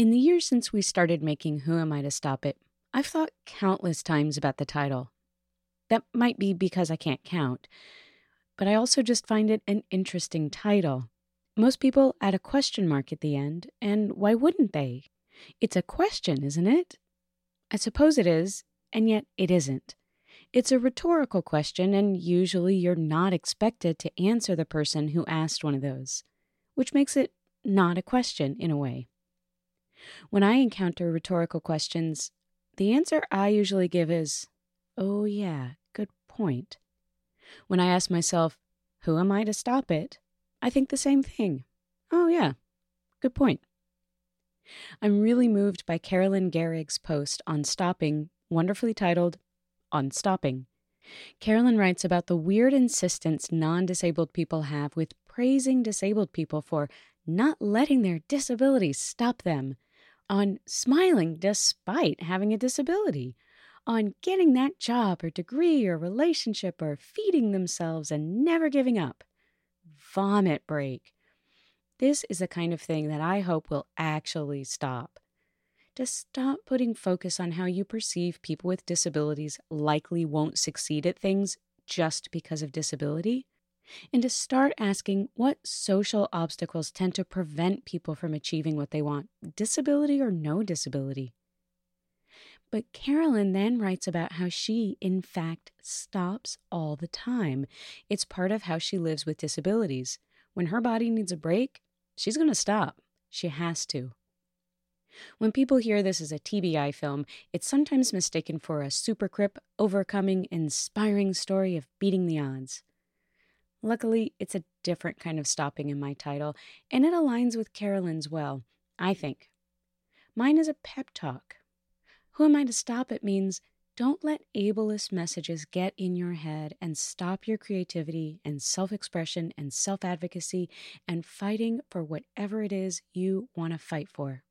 In the years since we started making Who Am I to Stop It, I've thought countless times about the title. That might be because I can't count, but I also just find it an interesting title. Most people add a question mark at the end, and why wouldn't they? It's a question, isn't it? I suppose it is, and yet it isn't. It's a rhetorical question, and usually you're not expected to answer the person who asked one of those, which makes it not a question in a way. When I encounter rhetorical questions, the answer I usually give is, Oh, yeah, good point. When I ask myself, Who am I to stop it? I think the same thing. Oh, yeah, good point. I'm really moved by Carolyn Garrigg's post on stopping, wonderfully titled, On Stopping. Carolyn writes about the weird insistence non disabled people have with praising disabled people for not letting their disabilities stop them on smiling despite having a disability, on getting that job or degree or relationship or feeding themselves and never giving up. Vomit break. This is the kind of thing that I hope will actually stop. To stop putting focus on how you perceive people with disabilities likely won't succeed at things just because of disability and to start asking what social obstacles tend to prevent people from achieving what they want, disability or no disability. But Carolyn then writes about how she, in fact, stops all the time. It's part of how she lives with disabilities. When her body needs a break, she's going to stop. She has to. When people hear this as a TBI film, it's sometimes mistaken for a supercrip, overcoming, inspiring story of beating the odds. Luckily, it's a different kind of stopping in my title, and it aligns with Carolyn's well, I think. Mine is a pep talk. Who am I to stop it means don't let ableist messages get in your head and stop your creativity and self expression and self advocacy and fighting for whatever it is you want to fight for.